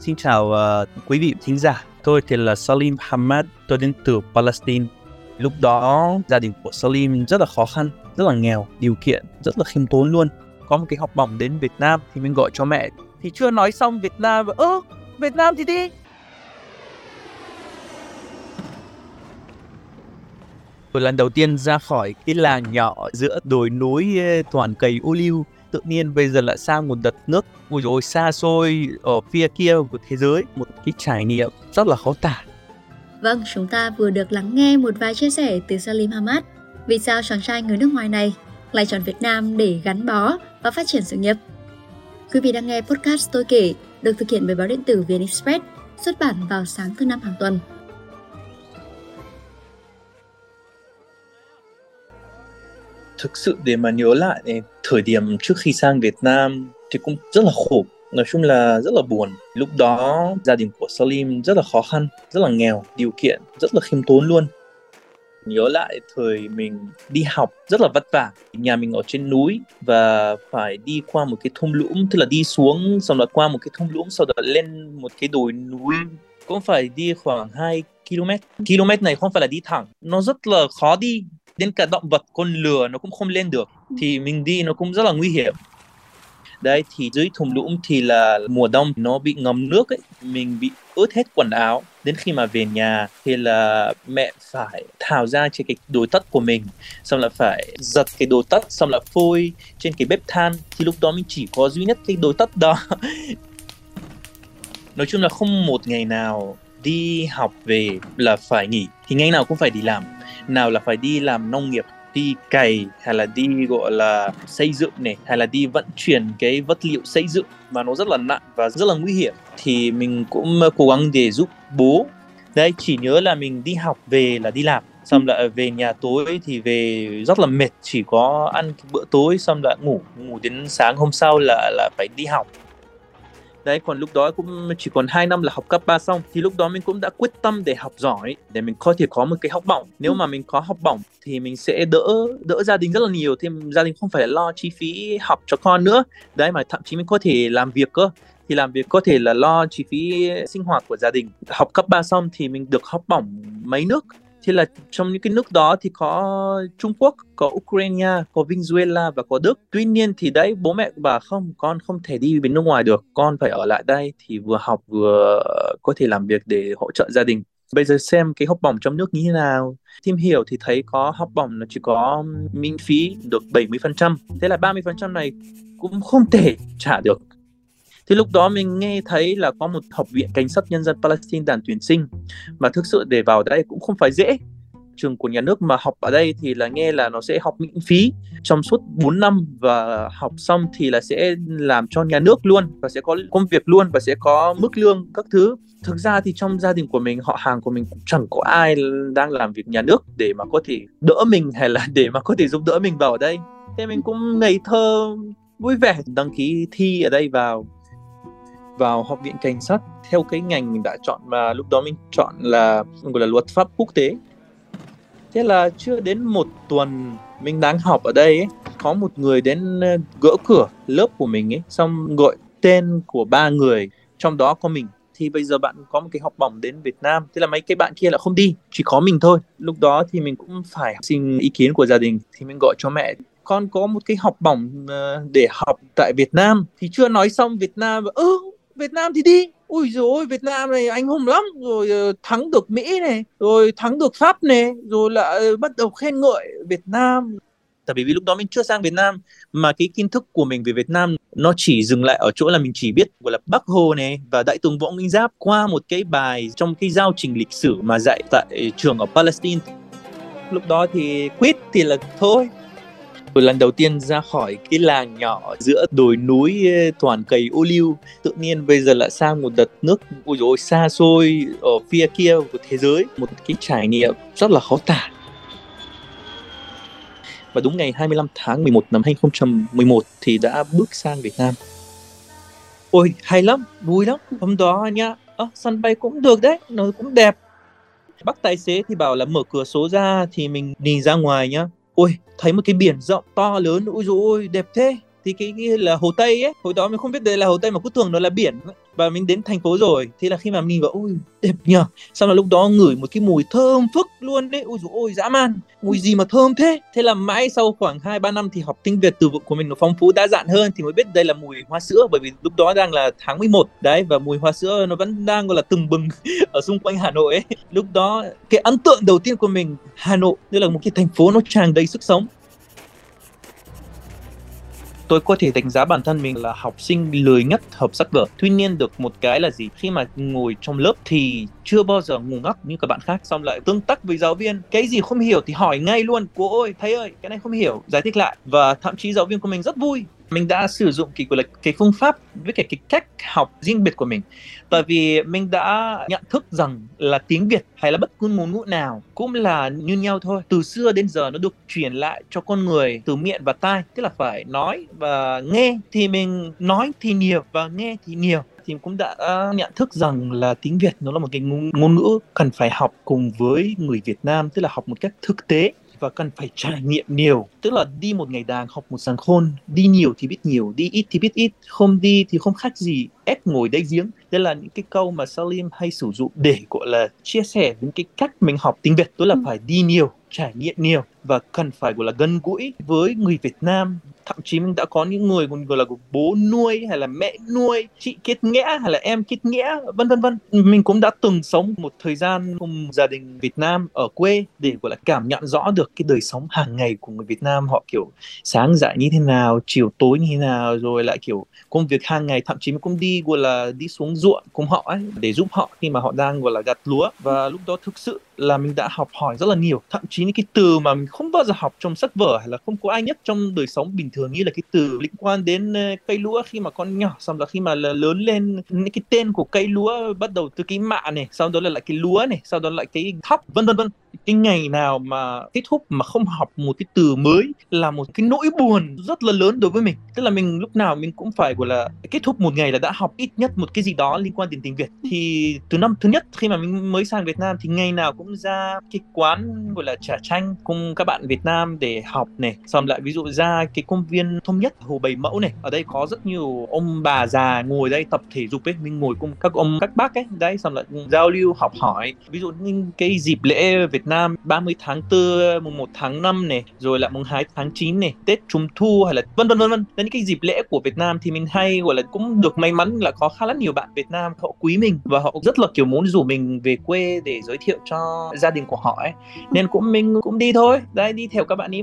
Xin chào uh, quý vị thính giả. Tôi thì là Salim Hamad, tôi đến từ Palestine. Lúc đó gia đình của Salim rất là khó khăn, rất là nghèo, điều kiện rất là khiêm tốn luôn. Có một cái học bổng đến Việt Nam thì mình gọi cho mẹ. Thì chưa nói xong Việt Nam, ơ, Việt Nam thì đi. Tôi lần đầu tiên ra khỏi cái làng nhỏ giữa đồi núi toàn cầy ô liu tự nhiên bây giờ lại sang một đất nước ui rồi xa xôi ở phía kia của thế giới một cái trải nghiệm rất là khó tả Vâng, chúng ta vừa được lắng nghe một vài chia sẻ từ Salim Hamad. Vì sao chàng trai người nước ngoài này lại chọn Việt Nam để gắn bó và phát triển sự nghiệp? Quý vị đang nghe podcast Tôi kể được thực hiện bởi báo điện tử VN Express, xuất bản vào sáng thứ năm hàng tuần. Thực sự để mà nhớ lại thời điểm trước khi sang Việt Nam thì cũng rất là khổ. Nói chung là rất là buồn. Lúc đó, gia đình của Salim rất là khó khăn, rất là nghèo, điều kiện rất là khiêm tốn luôn. Nhớ lại thời mình đi học rất là vất vả. Nhà mình ở trên núi và phải đi qua một cái thung lũng, tức là đi xuống, xong rồi qua một cái thung lũng, sau đó lên một cái đồi núi. Cũng phải đi khoảng 2 km km này không phải là đi thẳng. Nó rất là khó đi đến cả động vật con lừa nó cũng không lên được thì mình đi nó cũng rất là nguy hiểm. Đấy thì dưới thung lũng thì là mùa đông nó bị ngấm nước ấy mình bị ướt hết quần áo. Đến khi mà về nhà thì là mẹ phải tháo ra trên cái đồi tất của mình xong là phải giật cái đồi tất xong là phôi trên cái bếp than. Thì lúc đó mình chỉ có duy nhất cái đồi tất đó. Nói chung là không một ngày nào đi học về là phải nghỉ. Thì ngày nào cũng phải đi làm. Nào là phải đi làm nông nghiệp, đi cày, hay là đi gọi là xây dựng này, hay là đi vận chuyển cái vật liệu xây dựng mà nó rất là nặng và rất là nguy hiểm, thì mình cũng ờ, cố gắng để giúp bố. Đấy, chỉ nhớ là mình đi học về là đi làm. Xong lại ờ, về nhà tối thì về rất là mệt, chỉ có ăn bữa tối, xong lại ngủ. Ngủ đến sáng hôm sau là là phải đi học đấy còn lúc đó cũng chỉ còn 2 năm là học cấp 3 xong thì lúc đó mình cũng đã quyết tâm để học giỏi để mình có thể có một cái học bổng. Nếu mà mình có học bổng thì mình sẽ đỡ đỡ gia đình rất là nhiều thì gia đình không phải lo chi phí học cho con nữa. Đấy mà thậm chí mình có thể làm việc cơ. Thì làm việc có thể là lo chi phí sinh hoạt của gia đình. Học cấp 3 xong thì mình được học bổng mấy nước thì là trong những cái nước đó thì có Trung Quốc, có Ukraine, có Venezuela và có Đức. Tuy nhiên thì đấy bố mẹ bà không, con không thể đi bên nước ngoài được, con phải ở lại đây thì vừa học vừa có thể làm việc để hỗ trợ gia đình. Bây giờ xem cái học bổng trong nước như thế nào. Tìm hiểu thì thấy có học bổng là chỉ có miễn phí được 70%. Thế là 30% này cũng không thể trả được thì lúc đó mình nghe thấy là có một học viện cảnh sát nhân dân Palestine đang tuyển sinh. Mà thực sự để vào đây cũng không phải dễ. Trường của nhà nước mà học ở đây thì là nghe là nó sẽ học miễn phí. Trong suốt 4 năm và học xong thì là sẽ làm cho nhà nước luôn và sẽ có công việc luôn và sẽ có mức lương các thứ. Thực ra thì trong gia đình của mình, họ hàng của mình cũng chẳng có ai đang làm việc nhà nước để mà có thể đỡ mình hay là để mà có thể giúp đỡ mình vào ở đây. Thế mình cũng ngây thơ, vui vẻ đăng ký thi ở đây vào vào học viện cảnh sát theo cái ngành mình đã chọn mà lúc đó mình chọn là gọi là luật pháp quốc tế. Thế là chưa đến một tuần mình đang học ở đây ấy, có một người đến ờ, gỡ cửa lớp của mình ấy xong gọi tên của ba người trong đó có mình. Thì bây giờ bạn có một cái học bổng đến Việt Nam thế là mấy cái bạn kia là không đi chỉ có mình thôi. Lúc đó thì mình cũng phải xin ý kiến của gia đình thì mình gọi cho mẹ. Con có một cái học bổng ờ, để học tại Việt Nam thì chưa nói xong Việt Nam ơ ừ, Việt Nam thì đi. Ui rồi Việt Nam này anh hùng lắm. Rồi ờ, thắng được Mỹ này, rồi thắng được Pháp này, rồi là ờ, bắt đầu khen ngợi Việt Nam. Tại vì lúc đó mình chưa sang Việt Nam, mà cái kiến thức của mình về Việt Nam nó chỉ dừng lại ở chỗ là mình chỉ biết gọi là Bắc Hồ này và Đại tướng Võ Nguyên Giáp qua một cái bài trong cái giao trình lịch sử mà dạy tại trường ở Palestine. Lúc đó thì quýt thì là thôi rồi lần đầu tiên ra khỏi cái làng nhỏ giữa đồi núi toàn cầy ô liu. Tự nhiên bây giờ lại sang một đất nước ôi dồi xa xôi ở phía kia của thế giới. Một cái trải nghiệm rất là khó tả. Và đúng ngày 25 tháng 11 năm 2011 thì đã bước sang Việt Nam. Ôi hay lắm vui lắm. Hôm đó nha, à, sân bay cũng được đấy nó cũng đẹp. Bác tài xế thì bảo là mở cửa số ra thì mình nhìn ra ngoài nhá ôi thấy một cái biển rộng to lớn ui dồi ôi đẹp thế. Thì cái, cái là hồ tây ấy hồi đó mình không biết đây là hồ tây mà cứ tưởng nó là biển và mình đến thành phố rồi. Thế là khi mà mình vào ôi, đẹp nhờ xong là lúc đó ngửi một cái mùi thơm phức luôn đấy. Ôi dồi ôi, dã man. Mùi gì mà thơm thế? Thế là mãi sau khoảng hai, ba năm thì học tiếng Việt từ vựng của mình nó phong phú, đa dạng hơn thì mới biết đây là mùi hoa sữa. Bởi vì lúc đó đang là tháng 11 đấy, và mùi hoa sữa nó vẫn đang, gọi là, từng bừng ở xung quanh Hà Nội ấy. Lúc đó, cái ấn tượng đầu tiên của mình, Hà Nội như là một cái thành phố nó tràn đầy sức sống tôi có thể đánh giá bản thân mình là học sinh lười nhất hợp sách vở tuy nhiên được một cái là gì? Khi mà ngồi trong lớp thì chưa bao giờ ngủ ngốc như các bạn khác. Xong lại tương tác với giáo viên. Cái gì không hiểu thì hỏi ngay luôn. Cô ơi, thầy ơi, cái này không hiểu. Giải thích lại. Và thậm chí giáo viên của mình rất vui mình đã sử dụng cái gọi là cái phương pháp với cái, cái cách học riêng biệt của mình. Tại vì mình đã nhận thức rằng là tiếng Việt hay là bất cứ ngôn ngữ nào cũng là như nhau thôi. Từ xưa đến giờ nó được truyền lại cho con người từ miệng và tai tức là phải nói và nghe thì mình nói thì nhiều và nghe thì nhiều. Thì cũng đã à, nhận thức rằng là tiếng Việt nó là một cái ngôn, ngôn ngữ cần phải học cùng với người Việt Nam tức là học một cách thực tế và cần phải trải nghiệm nhiều. Tức là đi một ngày đàng, học một sáng khôn, đi nhiều thì biết nhiều, đi ít thì biết ít, không đi thì không khác gì ép ngồi đáy giếng. Đây là những cái câu mà Salim hay sử dụng để gọi là chia sẻ những cái cách mình học tiếng Việt. Tức là ừ. phải đi nhiều trải nghiệm nhiều và cần phải gọi là gần gũi với người Việt Nam. Thậm chí mình đã có những người còn gọi là bố nuôi hay là mẹ nuôi chị kết nghĩa hay là em kết nghĩa vân vân vân. Mình cũng đã từng sống một thời gian cùng gia đình Việt Nam ở quê để gọi là cảm nhận rõ được cái đời sống hàng ngày của người Việt Nam. Họ kiểu sáng dậy như thế nào chiều tối như thế nào rồi lại kiểu công việc hàng ngày. Thậm chí mình cũng đi gọi là, đi xuống ruộng cùng họ ấy, để giúp họ khi mà họ đang, gọi là, gặt lúa. Và lúc đó thực sự là mình đã học hỏi rất là nhiều. Thậm chí những cái từ mà mình không bao giờ học trong sách vở hay là không có ai nhắc trong đời sống bình thường như là cái từ liên quan đến ờ, cây lúa khi mà con nhỏ, xong là khi mà lớn lên, những cái tên của cây lúa bắt đầu từ cái mạ này, sau đó là lại cái lúa này, sau đó lại cái thóc, vân vân vân. Cái ngày nào mà kết thúc mà không học một cái từ mới là một cái nỗi buồn rất là lớn đối với mình. Tức là mình lúc nào mình cũng phải, gọi là, kết thúc một ngày là đã học ít nhất một cái gì đó liên quan đến tiếng Việt. Thì từ năm thứ nhất khi mà mình mới sang Việt Nam thì ngày nào cũng ra cái quán gọi là trà chanh cùng các bạn Việt Nam để học này. Xong lại ví dụ ra cái công viên thông nhất, hồ bảy mẫu này. Ở đây có rất nhiều ông bà già ngồi đây tập thể dục ấy. Mình ngồi cùng các ông, các bác ấy. Đấy, xong lại giao lưu, học hỏi. Ví dụ như cái dịp lễ Việt Nam 30 tháng 4 mùng 1 tháng 5 này, rồi lại mùng 2 tháng 9 này, Tết Trung Thu hay là vân vân vân vân. Những cái dịp lễ của Việt Nam thì mình hay gọi là cũng được may mắn là có khá là nhiều bạn Việt Nam họ quý mình và họ rất là kiểu muốn rủ mình về quê để giới thiệu cho gia đình của họ ấy. Nên cũng mình cũng đi thôi. Đấy, đi theo các bạn ấy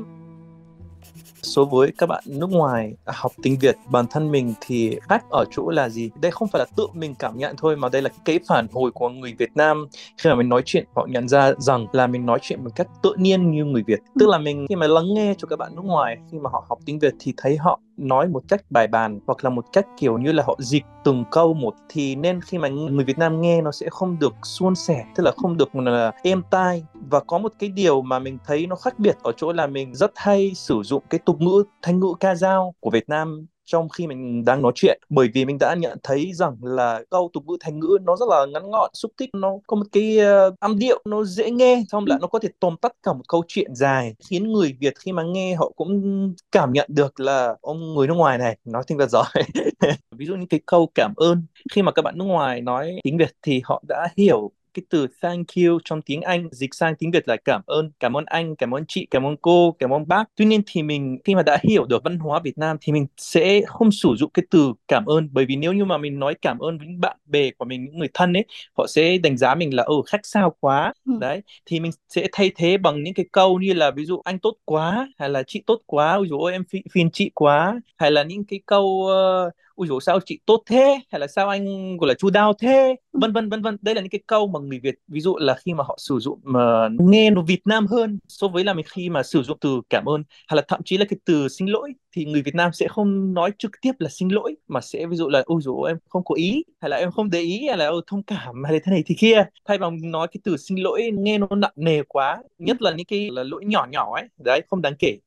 số với các bạn nước ngoài học tiếng Việt, bản thân mình thì khác ở chỗ là gì? Đây không phải là tự mình cảm nhận thôi, mà đây là cái phản hồi của người Việt Nam. Khi mà mình nói chuyện, họ nhận ra rằng là mình nói chuyện một cách tự nhiên như người Việt. Tức là mình, khi mà lắng nghe cho các bạn nước ngoài, khi mà họ học tiếng Việt thì thấy họ nói một cách bài bàn hoặc là một cách kiểu như là họ dịch từng câu một, thì nên khi mà người Việt Nam nghe nó sẽ không được suôn sẻ, tức là không được là, êm tai và có một cái điều mà mình thấy nó khác biệt ở chỗ là mình rất hay sử dụng cái tục ngữ thanh ngữ ca dao của Việt Nam trong khi mình đang nói chuyện. Bởi vì mình đã nhận thấy rằng là câu tục ngữ thành ngữ nó rất là ngắn gọn xúc tích nó có một cái uh, âm điệu nó dễ nghe xong lại nó có thể tóm tắt cả một câu chuyện dài khiến người Việt khi mà nghe họ cũng cảm nhận được là ông người nước ngoài này nói tiếng Việt giỏi. Ví dụ như cái câu cảm ơn khi mà các bạn nước ngoài nói tiếng Việt thì họ đã hiểu cái từ thank you trong tiếng Anh dịch sang tiếng Việt là cảm ơn, cảm ơn anh, cảm ơn chị, cảm ơn cô, cảm ơn bác. Tuy nhiên thì mình khi mà đã hiểu được văn hóa Việt Nam thì mình sẽ không sử dụng cái từ cảm ơn bởi vì nếu như mà mình nói cảm ơn với những bạn bè của mình, những người thân ấy, họ sẽ đánh giá mình là ừ khách sao quá. Ừ. Đấy, thì mình sẽ thay thế bằng những cái câu như là ví dụ anh tốt quá hay là chị tốt quá, ví dụ ôi em phiền chị quá hay là những cái câu uh, ui dồi sao chị tốt thế? Hay là sao anh gọi là chu đáo thế? Vân vân vân vân. Đây là những cái câu mà người Việt ví dụ là khi mà họ sử dụng mà nghe nó Việt Nam hơn so với là mình khi mà sử dụng từ cảm ơn hay là thậm chí là cái từ xin lỗi thì người Việt Nam sẽ không nói trực tiếp là xin lỗi mà sẽ ví dụ là ôi dồi em không có ý hay là em không để ý hay là thông cảm hay là thế này thì kia. Thay bằng nói cái từ xin lỗi nghe nó nặng nề quá nhất là những cái là lỗi nhỏ nhỏ ấy. Đấy không đáng kể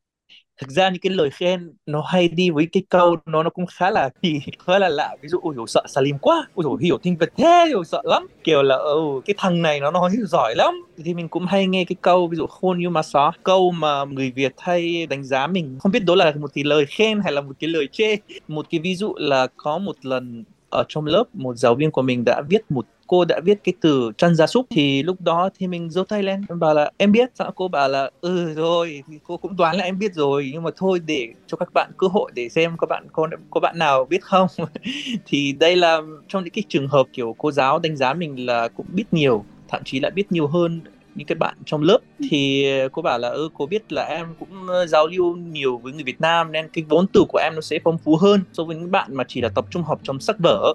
thực ra những cái lời khen nó hay đi với cái câu nó nó cũng khá là kỳ khá là lạ. Ví dụ ôi dồi sợ Salim quá. Ôi dồi hiểu tiếng Việt thế rồi sợ lắm. Kiểu là ừ, cái thằng này nó nói giỏi lắm. Thì mình cũng hay nghe cái câu ví dụ khôn như mà xó câu mà người Việt hay đánh giá mình không biết đó là một cái lời khen hay là một cái lời chê. Một cái ví dụ là có một lần ở trong lớp, một giáo viên của mình đã viết một, cô đã viết cái từ chăn gia súc. Thì lúc đó thì mình giơ tay lên, em bảo là, em biết sao? Cô bảo là ừ rồi cô cũng đoán là em biết rồi. Nhưng mà thôi để cho các bạn, cơ hội để xem các bạn có có bạn nào biết không. Thì đây là trong những cái trường hợp kiểu cô giáo đánh giá mình là cũng biết nhiều, thậm chí là biết nhiều hơn những cái bạn trong lớp thì cô bảo là ừ cô biết là em cũng ờ, giao lưu nhiều với người Việt Nam nên cái vốn từ của em nó sẽ phong phú hơn so với những bạn mà chỉ là tập trung học trong sách vở.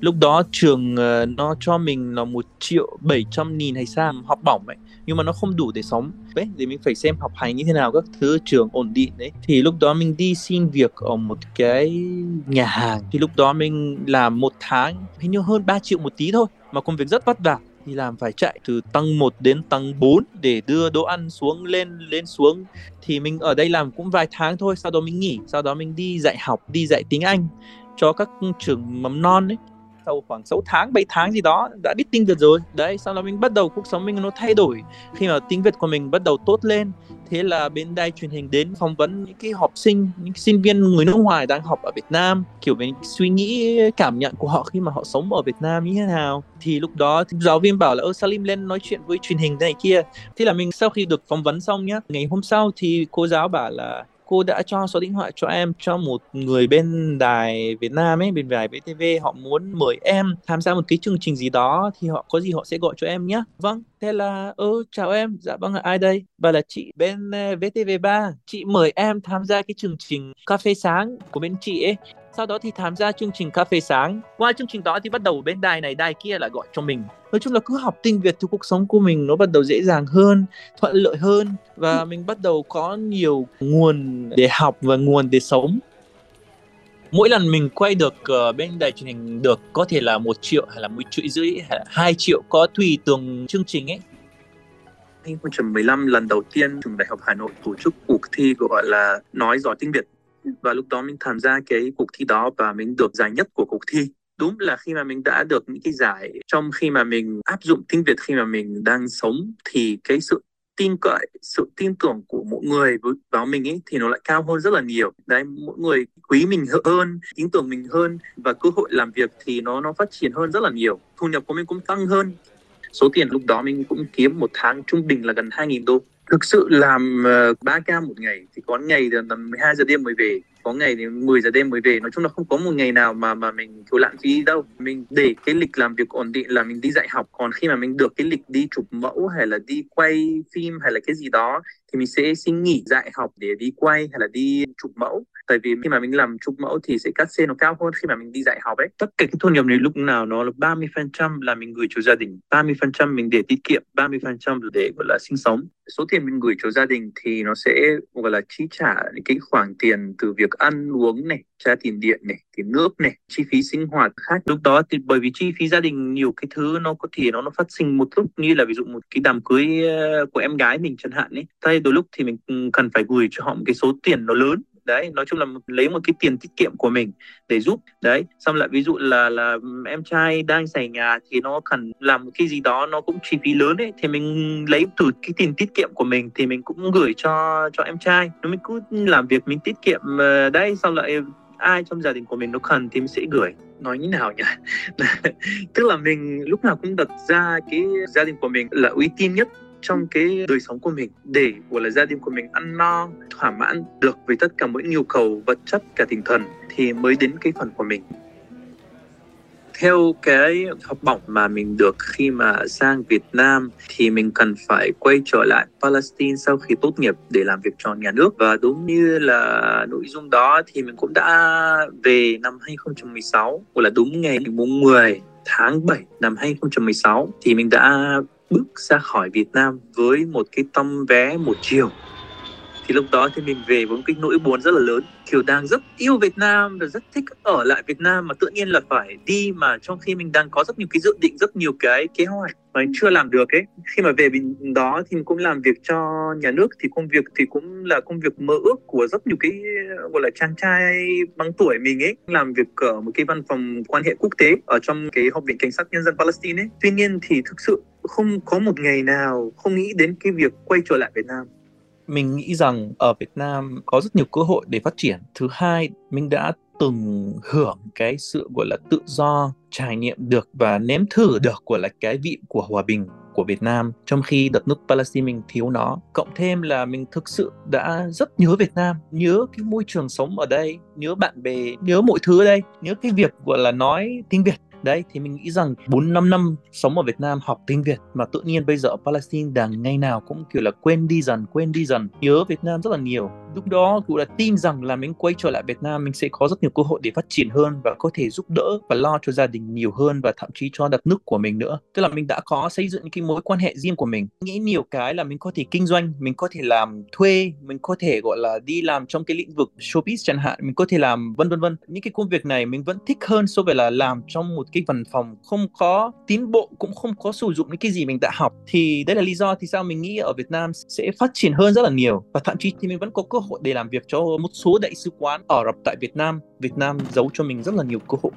Lúc đó trường uh, nó cho mình là một triệu bảy trăm nghìn hay sao học bổng ấy nhưng mà nó không đủ để sống. Đấy thì mình phải xem học hành như thế nào các thứ trường ổn định đấy. Thì lúc đó mình đi xin việc ở một cái nhà hàng. Thì lúc đó mình làm một tháng hình như hơn 3 triệu một tí thôi mà công việc rất vất vả đi làm phải chạy từ tầng 1 đến tầng 4 để đưa đồ ăn xuống lên lên xuống. Thì mình ở đây làm cũng vài tháng thôi, sau đó mình nghỉ, sau đó mình đi dạy học, đi dạy tiếng Anh cho các trường mầm non ấy sau khoảng 6 tháng 7 tháng gì đó đã biết tiếng Việt rồi. Đấy, sau đó mình bắt đầu cuộc sống mình nó thay đổi. Khi mà tiếng Việt của mình bắt đầu tốt lên, thế là bên đài truyền hình đến phỏng vấn những cái học sinh, những sinh viên người nước ngoài đang học ở Việt Nam. Kiểu về suy nghĩ, cảm nhận của họ khi mà họ sống ở Việt Nam như thế nào. Thì lúc đó thì giáo viên bảo là, ơ, Salim lên nói chuyện với truyền hình này kia. Thế là mình sau khi được phỏng vấn xong nhá, ngày hôm sau thì cô giáo bảo là cô đã cho số điện thoại cho em, cho một người bên đài Việt Nam ấy, bên đài VTV, họ muốn mời em tham gia một cái chương trình gì đó thì họ, có gì họ sẽ gọi cho em nhé vâng thế là ơ chào em dạ vâng là ai đây? Và là chị bên ờ, VTV3 chị mời em tham gia cái chương trình cà phê sáng của bên chị ấy sau đó thì tham gia chương trình cà phê sáng. Qua chương trình đó thì bắt đầu bên đài này đài kia là gọi cho mình. Nói chung là cứ học tiếng Việt thì cuộc sống của mình nó bắt đầu dễ dàng hơn thuận lợi hơn và mình bắt đầu có nhiều nguồn để học và nguồn để sống. Mỗi lần mình quay được uh, bên đài truyền hình được có thể là một triệu hay là một triệu rưỡi hay là hai triệu có tùy từng chương trình ấy. 2015 lần đầu tiên trường đại học Hà Nội tổ chức cuộc thi gọi là nói giỏi tiếng Việt và lúc đó mình tham gia cái cuộc thi đó và mình được giải nhất của cuộc thi. Đúng là khi mà mình đã được những cái giải, trong khi mà mình áp dụng tiếng Việt khi mà mình đang sống, thì cái sự tin cậy, sự tin tưởng của mỗi người vào mình ấy thì nó lại cao hơn rất là nhiều. Đấy, mỗi người quý mình hơn, tin tưởng mình hơn và cơ hội làm việc thì nó nó phát triển hơn rất là nhiều. Thu nhập của mình cũng tăng hơn. Số tiền lúc đó mình cũng kiếm một tháng trung bình là gần 2.000 đô thực sự làm uh, ca một ngày thì có ngày là tầm 12 giờ đêm mới về. Có ngày thì 10 giờ đêm mới về. Nói chung là không có một ngày nào mà mà mình thiếu lãng phí đâu. Mình để cái lịch làm việc ổn định là mình đi dạy học. Còn khi mà mình được cái lịch đi chụp mẫu hay là đi quay phim hay là cái gì đó thì mình sẽ xin nghỉ dạy học để đi quay hay là đi chụp mẫu. Tại vì khi mà mình làm chụp mẫu thì sẽ cắt xe nó cao hơn khi mà mình đi dạy học ấy. Tất cả cái thu nhập này lúc nào nó là 30 phần trăm là mình gửi cho gia đình 30 phần trăm mình để tiết kiệm 30 phần trăm để gọi là sinh sống. Số tiền mình gửi cho gia đình thì nó sẽ gọi là chi trả những cái khoản tiền từ việc ăn uống này trả tiền điện này, tiền nước này, chi phí sinh hoạt khác. Lúc đó thì bởi vì chi phí gia đình nhiều cái thứ nó có thể nó nó phát sinh một lúc, như là ví dụ một cái đám cưới ờ, của em gái mình chẳng hạn ấy. Thay đôi lúc thì mình cần phải gửi cho họ một cái số tiền nó lớn. Đấy, nói chung là lấy một cái tiền tiết kiệm của mình để giúp. Đấy, xong lại ví dụ là là em trai đang xảy nhà thì nó cần làm một cái gì đó, nó cũng chi phí lớn ấy. Thì mình lấy từ cái tiền tiết kiệm của mình thì mình cũng gửi cho cho em trai. Nó mình cứ làm việc mình tiết kiệm ờ, đấy, xong lại ai trong gia đình của mình nó cần thì mình sẽ gửi. Nói như nào nhỉ? Tức là mình lúc nào cũng đặt ra cái gia đình của mình là uy tín nhất trong cái đời sống của mình, để gọi là gia đình của mình ăn no, thỏa mãn được với tất cả mỗi nhu cầu vật chất, cả tinh thần thì mới đến cái phần của mình theo cái học bổng mà mình được khi mà sang Việt Nam thì mình cần phải quay trở lại Palestine sau khi tốt nghiệp để làm việc cho nhà nước. Và đúng như là nội dung đó thì mình cũng đã về năm 2016 hoặc là đúng ngày mùng 10 tháng 7 năm 2016 thì mình đã bước ra khỏi Việt Nam với một cái tấm vé một chiều thì lúc đó thì mình về với một cái nỗi buồn rất là lớn. Kiểu đang rất yêu Việt Nam và rất thích ở lại Việt Nam mà tự nhiên là phải đi mà trong khi mình đang có rất nhiều cái dự định, rất nhiều cái kế hoạch mà chưa làm được ấy. Khi mà về mình đó thì mình cũng làm việc cho nhà nước, thì công việc thì cũng là công việc mơ ước của rất nhiều cái, gọi là, chàng trai bằng tuổi mình ấy. Làm việc ở một cái văn phòng quan hệ quốc tế ở trong cái học viện cảnh sát nhân dân Palestine ấy. Tuy nhiên thì thực sự không có một ngày nào không nghĩ đến cái việc quay trở lại Việt Nam mình nghĩ rằng ở Việt Nam có rất nhiều cơ hội để phát triển. Thứ hai, mình đã từng hưởng cái sự gọi là tự do trải nghiệm được và nếm thử được của là cái vị của hòa bình của Việt Nam trong khi đất nước Palestine mình thiếu nó cộng thêm là mình thực sự đã rất nhớ Việt Nam nhớ cái môi trường sống ở đây nhớ bạn bè nhớ mọi thứ ở đây nhớ cái việc gọi là nói tiếng Việt đấy, thì mình nghĩ rằng 4 năm năm sống ở Việt Nam học tiếng Việt mà tự nhiên bây giờ ở Palestine đang ngày nào cũng, kiểu là, quên đi dần, quên đi dần, nhớ Việt Nam rất là nhiều lúc đó cũng đã tin rằng là mình quay trở lại Việt Nam, mình sẽ có rất nhiều cơ hội để phát triển hơn và có thể giúp đỡ và lo cho gia đình nhiều hơn và thậm chí cho đất nước của mình nữa. Tức là mình đã có xây dựng những cái mối quan hệ riêng của mình. Nghĩ nhiều cái là mình có thể kinh doanh, mình có thể làm thuê, mình có thể, gọi là, đi làm trong cái lĩnh vực showbiz chẳng hạn, mình có thể làm vân vân vân. Những cái công việc này mình vẫn thích hơn so với là làm trong một cái văn phòng không có tiến bộ, cũng không có sử dụng những cái gì mình đã học. Thì đấy là lý do thì sao mình nghĩ ở Việt Nam sẽ phát triển hơn rất là nhiều. Và thậm chí thì mình vẫn có cơ hội để làm việc cho một số đại sứ quán ở Rập tại Việt Nam. Việt Nam giấu cho mình rất là nhiều cơ hội.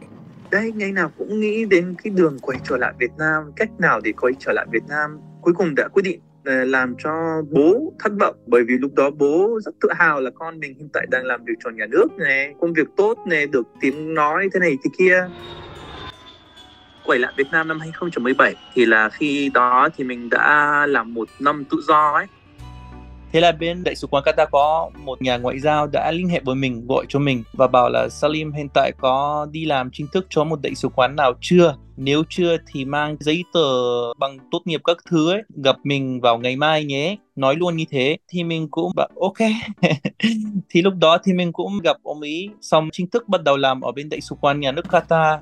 Đấy, ngày nào cũng nghĩ đến cái đường quay trở lại Việt Nam, cách nào để quay trở lại Việt Nam. Cuối cùng đã quyết định ờ, làm cho bố thất vọng, bởi vì lúc đó bố rất tự hào là con mình hiện tại đang làm việc cho nhà nước này, công việc tốt này, được tiếng nói thế này thế kia. Quay lại Việt Nam năm 2017 thì là khi đó thì mình đã làm một năm tự do ấy. Thế là bên đại sứ quán Qatar có một nhà ngoại giao đã liên hệ với mình gọi cho mình và bảo là Salim hiện tại có đi làm chính thức cho một đại sứ quán nào chưa? Nếu chưa thì mang giấy tờ bằng tốt nghiệp các thứ ấy, gặp mình vào ngày mai nhé. Nói luôn như thế thì mình cũng bảo ok. thì lúc đó thì mình cũng gặp ông ý xong chính thức bắt đầu làm ở bên đại sứ quán nhà nước Qatar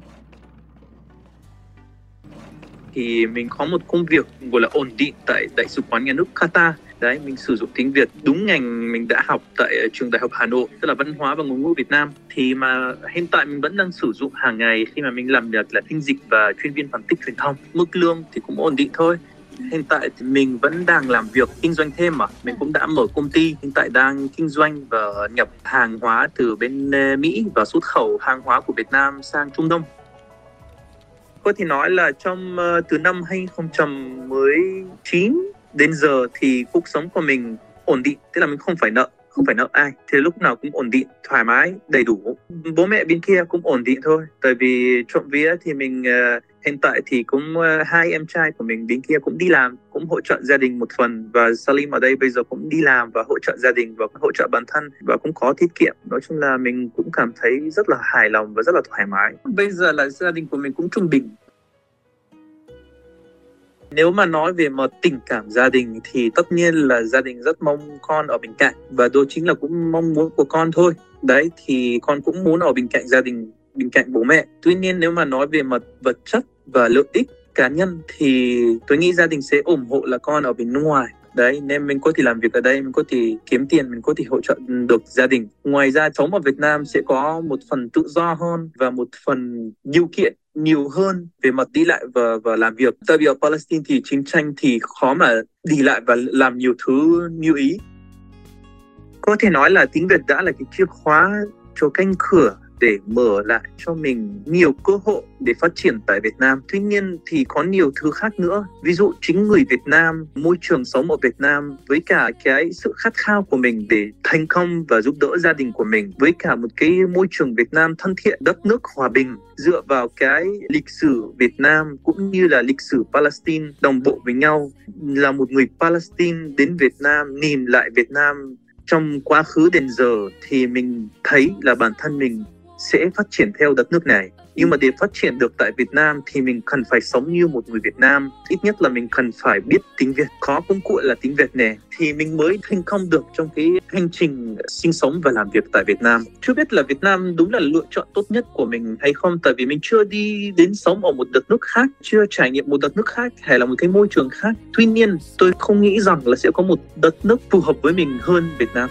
thì mình có một công việc gọi là ổn định tại đại sứ quán nhà nước Qatar đấy, mình sử dụng tiếng Việt đúng ngành mình đã học tại ờ, trường đại học Hà Nội, tức là văn hóa và ngôn ngữ Việt Nam. Thì mà hiện tại mình vẫn đang sử dụng hàng ngày khi mà mình làm việc là phiên dịch và chuyên viên phân tích truyền thông. Mức lương thì cũng ổn định thôi. Hiện tại thì mình vẫn đang làm việc kinh doanh thêm mà. Mình cũng đã mở công ty, hiện tại đang kinh doanh và nhập hàng hóa từ bên ờ, Mỹ và xuất khẩu hàng hóa của Việt Nam sang Trung Đông. Có thể nói là trong ờ, từ năm 2019 đến giờ thì cuộc sống của mình ổn định tức là mình không phải nợ không phải nợ ai. Thì lúc nào cũng ổn định thoải mái đầy đủ. Bố mẹ bên kia cũng ổn định thôi. Tại vì trộm vía thì mình uh, hiện tại thì cũng uh, hai em trai của mình bên kia cũng đi làm cũng hỗ trợ gia đình một phần. Và Salim ở đây bây giờ cũng đi làm và hỗ trợ gia đình và hỗ trợ bản thân và cũng có tiết kiệm. Nói chung là mình cũng cảm thấy rất là hài lòng và rất là thoải mái. Bây giờ là gia đình của mình cũng trung bình nếu mà nói về mà tình cảm gia đình thì tất nhiên là gia đình rất mong con ở bên cạnh. Và đó chính là cũng mong muốn của con thôi. Đấy, thì con cũng muốn ở bên cạnh gia đình, bên cạnh bố mẹ. Tuy nhiên nếu mà nói về mặt vật chất và lợi ích cá nhân thì tôi nghĩ gia đình sẽ ủng hộ là con ở bên nước ngoài đấy, nên mình có thể làm việc ở đây, mình có thể kiếm tiền, mình có thể hỗ trợ được gia đình. Ngoài ra sống ở Việt Nam sẽ có một phần tự do hơn và một phần điều kiện nhiều hơn về mặt đi lại và và làm việc. Tại vì ở Palestine thì chiến tranh thì khó mà đi lại và làm nhiều thứ như ý. Có thể nói là tiếng Việt đã là cái chìa khóa cho cánh cửa để mở lại cho mình nhiều cơ hội để phát triển tại Việt Nam. Tuy nhiên thì có nhiều thứ khác nữa. Ví dụ chính người Việt Nam, môi trường sống ở Việt Nam với cả cái sự khát khao của mình để thành công và giúp đỡ gia đình của mình với cả một cái môi trường Việt Nam thân thiện, đất nước hòa bình dựa vào cái lịch sử Việt Nam cũng như là lịch sử Palestine đồng bộ với nhau là một người Palestine đến Việt Nam nhìn lại Việt Nam trong quá khứ đến giờ thì mình thấy là bản thân mình sẽ phát triển theo đất nước này. Nhưng mà để phát triển được tại Việt Nam thì mình cần phải sống như một người Việt Nam. Ít nhất là mình cần phải biết tiếng Việt. Có công cụ là tiếng Việt này thì mình mới thành công được trong cái hành trình sinh sống và làm việc tại Việt Nam. Chưa biết là Việt Nam đúng là lựa chọn tốt nhất của mình hay không. Tại vì mình chưa đi đến sống ở một đất nước khác, chưa trải nghiệm một đất nước khác hay là một cái môi trường khác. Tuy nhiên, tôi không nghĩ rằng là sẽ có một đất nước phù hợp với mình hơn Việt Nam.